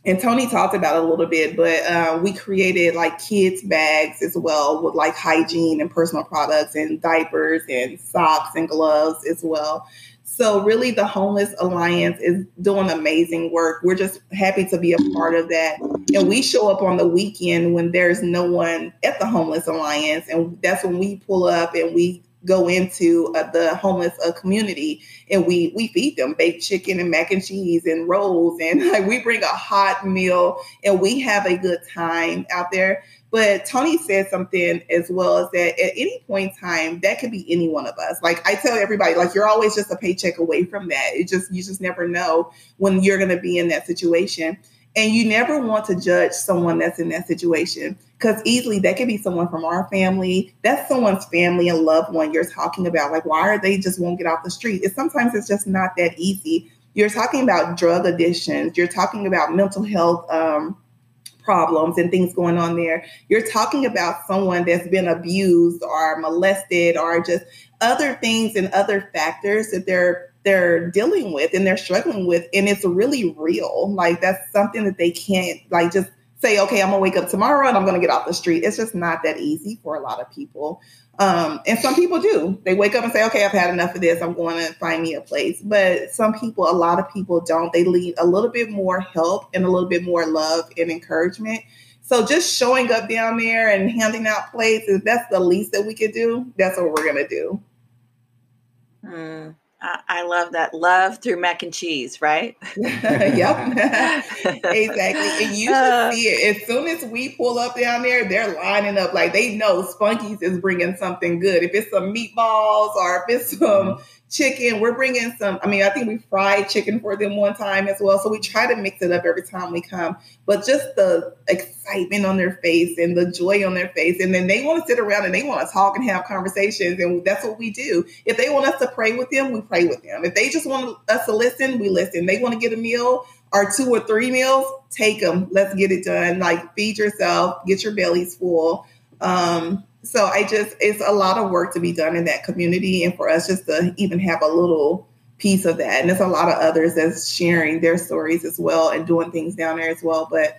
and Tony talked about it a little bit, but uh, we created like kids bags as well with like hygiene and personal products and diapers and socks and gloves as well. So really, the Homeless Alliance is doing amazing work. We're just happy to be a part of that, and we show up on the weekend when there's no one at the Homeless Alliance, and that's when we pull up and we go into uh, the homeless uh, community and we we feed them baked chicken and mac and cheese and rolls and like we bring a hot meal and we have a good time out there. But tony said something as well as that at any point in time that could be any one of us. Like i tell everybody like you're always just a paycheck away from that. It just you just never know when you're going to be in that situation. And you never want to judge someone that's in that situation because easily that could be someone from our family. That's someone's family and loved one you're talking about. Like, why are they just won't get off the street? It's sometimes it's just not that easy. You're talking about drug addictions. You're talking about mental health um, problems and things going on there. You're talking about someone that's been abused or molested or just other things and other factors that they're they're dealing with and they're struggling with and it's really real like that's something that they can't like just say okay i'm gonna wake up tomorrow and i'm gonna get off the street. It's just not that easy for a lot of people. Um, and some people do. They wake up and say okay i've had enough of this. I'm going to find me a place. But some people a lot of people don't. They need a little bit more help and a little bit more love and encouragement. So just showing up down there and handing out plates if that's the least that we could do that's what we're gonna do. Mm. I love that. Love through mac and cheese, right? yep. exactly. And you should uh, see it. As soon as we pull up down there, they're lining up like they know Spunky's is bringing something good. If it's some meatballs or if it's some mm-hmm chicken. We're bringing some, I mean, I think we fried chicken for them one time as well. So we try to mix it up every time we come. But just the excitement on their face and the joy on their face. And then they want to sit around and they want to talk and have conversations. And that's what we do. If they want us to pray with them, we pray with them. If they just want us to listen, we listen. They want to get a meal or two or three meals, take them. Let's get it done. Like feed yourself, get your bellies full. Um, so I just, it's a lot of work to be done in that community. And for us just to even have a little piece of that. And there's a lot of others that's sharing their stories as well and doing things down there as well. But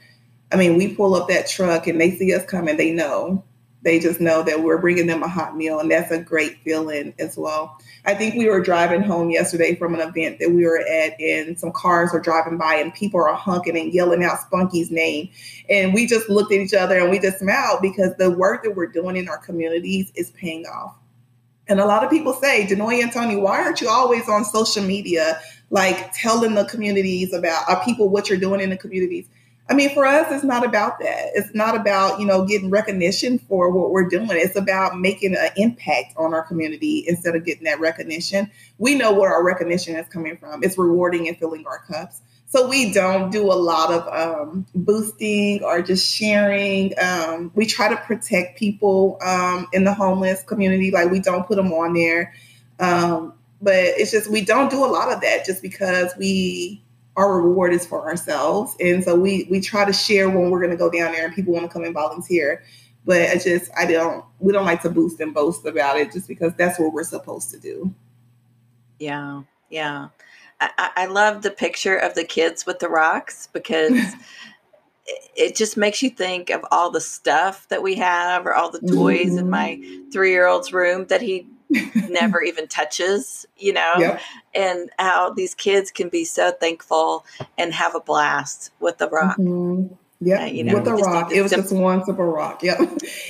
I mean, we pull up that truck and they see us coming, they know they just know that we're bringing them a hot meal, and that's a great feeling as well. I think we were driving home yesterday from an event that we were at, and some cars are driving by, and people are honking and yelling out Spunky's name. And we just looked at each other and we just smiled because the work that we're doing in our communities is paying off. And a lot of people say, Denoy and Tony, why aren't you always on social media, like telling the communities about our people what you're doing in the communities? I mean, for us, it's not about that. It's not about, you know, getting recognition for what we're doing. It's about making an impact on our community instead of getting that recognition. We know where our recognition is coming from. It's rewarding and filling our cups. So we don't do a lot of um, boosting or just sharing. Um, we try to protect people um, in the homeless community. Like we don't put them on there. Um, but it's just, we don't do a lot of that just because we our reward is for ourselves. And so we we try to share when we're gonna go down there and people want to come and volunteer. But I just I don't we don't like to boost and boast about it just because that's what we're supposed to do. Yeah, yeah. I, I love the picture of the kids with the rocks because it just makes you think of all the stuff that we have or all the toys mm-hmm. in my three year old's room that he never even touches, you know, yep. and how these kids can be so thankful and have a blast with the rock. Mm-hmm. Yeah, uh, you know, with the rock. It was just one simple rock. Yep.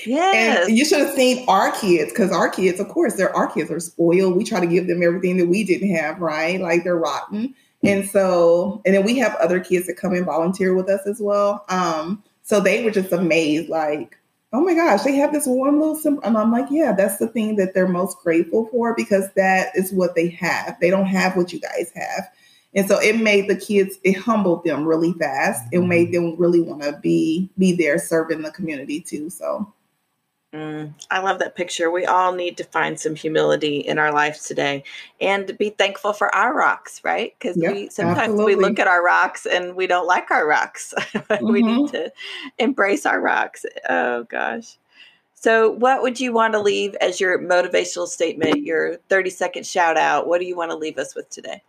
Yeah. And you should have seen our kids because our kids, of course, they're our kids are spoiled. We try to give them everything that we didn't have, right? Like they're rotten. And so, and then we have other kids that come and volunteer with us as well. Um, so they were just amazed, like, oh my gosh, they have this one little simple. And I'm like, yeah, that's the thing that they're most grateful for because that is what they have. They don't have what you guys have. And so it made the kids, it humbled them really fast. It mm-hmm. made them really want to be be there serving the community too. So Mm, I love that picture. We all need to find some humility in our lives today and be thankful for our rocks, right? Because yep, we sometimes absolutely. we look at our rocks and we don't like our rocks. Mm-hmm. we need mm-hmm. to embrace our rocks. Oh gosh. So, what would you want to leave as your motivational statement, your 30 second shout out? What do you want to leave us with today?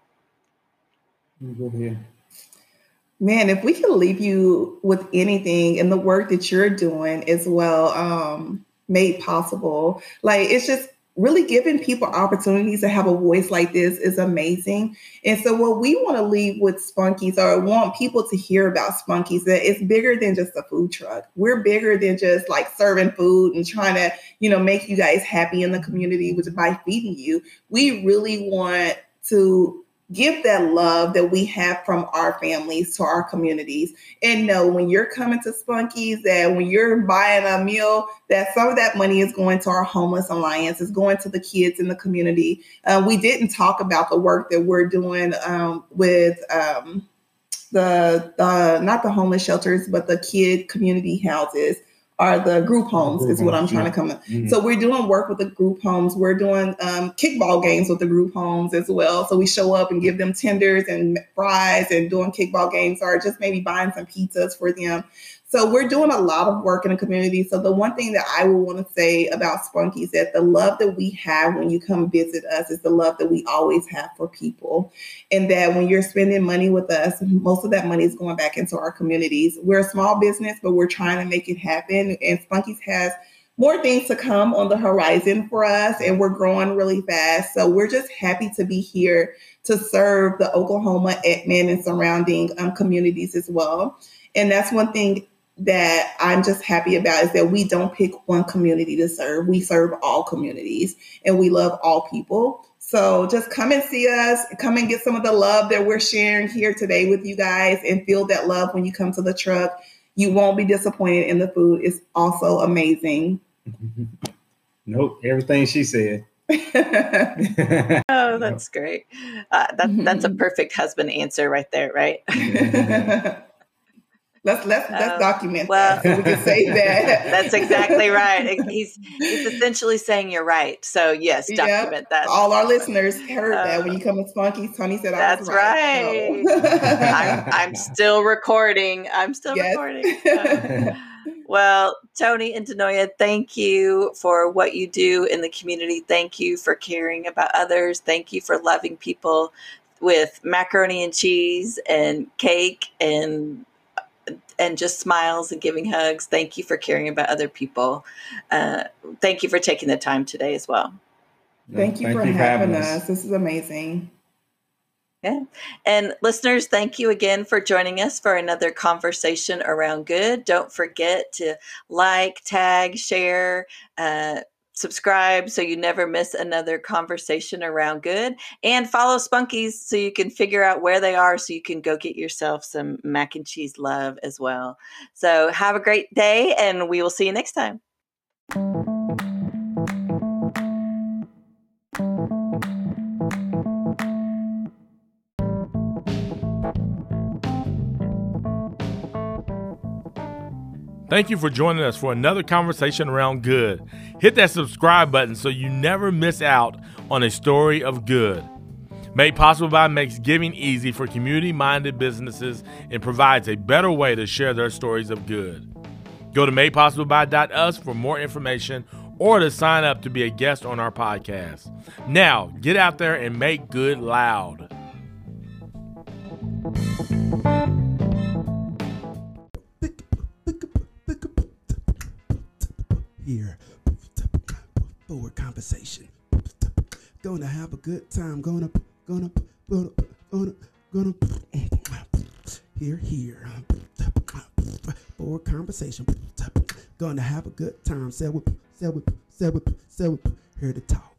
Man, if we can leave you with anything in the work that you're doing as well, um, made possible. Like it's just really giving people opportunities to have a voice like this is amazing. And so what we want to leave with Spunkies or want people to hear about Spunkies that it's bigger than just a food truck. We're bigger than just like serving food and trying to, you know, make you guys happy in the community with by feeding you. We really want to give that love that we have from our families to our communities. And know when you're coming to spunkies that when you're buying a meal that some of that money is going to our homeless alliance is going to the kids in the community. Uh, we didn't talk about the work that we're doing um, with um, the not the homeless shelters but the kid community houses are the group homes group is what I'm trying yeah. to come up. Mm-hmm. So we're doing work with the group homes. We're doing um, kickball games with the group homes as well. So we show up and give them tenders and fries and doing kickball games or just maybe buying some pizzas for them. So we're doing a lot of work in the community. So the one thing that I will want to say about Spunky is that the love that we have when you come visit us is the love that we always have for people. And that when you're spending money with us, most of that money is going back into our communities. We're a small business, but we're trying to make it happen. And Spunky's has more things to come on the horizon for us, and we're growing really fast. So we're just happy to be here to serve the Oklahoma, Edmond, and surrounding um, communities as well. And that's one thing that I'm just happy about is that we don't pick one community to serve. We serve all communities and we love all people. So just come and see us, come and get some of the love that we're sharing here today with you guys and feel that love when you come to the truck. You won't be disappointed in the food. It's also amazing. nope, everything she said. oh, that's great. Uh, that, that's a perfect husband answer right there, right? Let's let's let's um, document well, that so we can say that. That's exactly right. He's he's essentially saying you're right. So yes, document that. All our listeners heard that when you come with Spunky. Tony said I that's right. right. So. I'm, I'm, still recording. I'm still yes. recording. Well, Tony and Denoya, thank you for what you do in the community. Thank you for caring about others. Thank you for loving people with macaroni and cheese and cake and and just smiles and giving hugs. Thank you for caring about other people. Uh, thank you for taking the time today as well. Thank you, thank for, you having, having us. us. This is amazing. Yeah. And listeners, thank you again for joining us for another conversation around good. Don't forget to like, tag, share, uh, subscribe so you never miss another conversation around good and follow spunkies so you can figure out where they are so you can go get yourself some mac and cheese love as well. So have a great day and we will see you next time Thank you for joining us for another conversation around good. Hit that subscribe button so you never miss out on a story of good. Made possible by makes giving easy for community minded businesses and provides a better way to share their stories of good. Go to madepossibleby.us for more information or to sign up to be a guest on our podcast. Now, get out there and make good loud. conversation. Gonna have a good time. Gonna, gonna, gonna, gonna, gonna. Here, here. For a conversation. Gonna have a good time. Said, said, said, said, here to talk.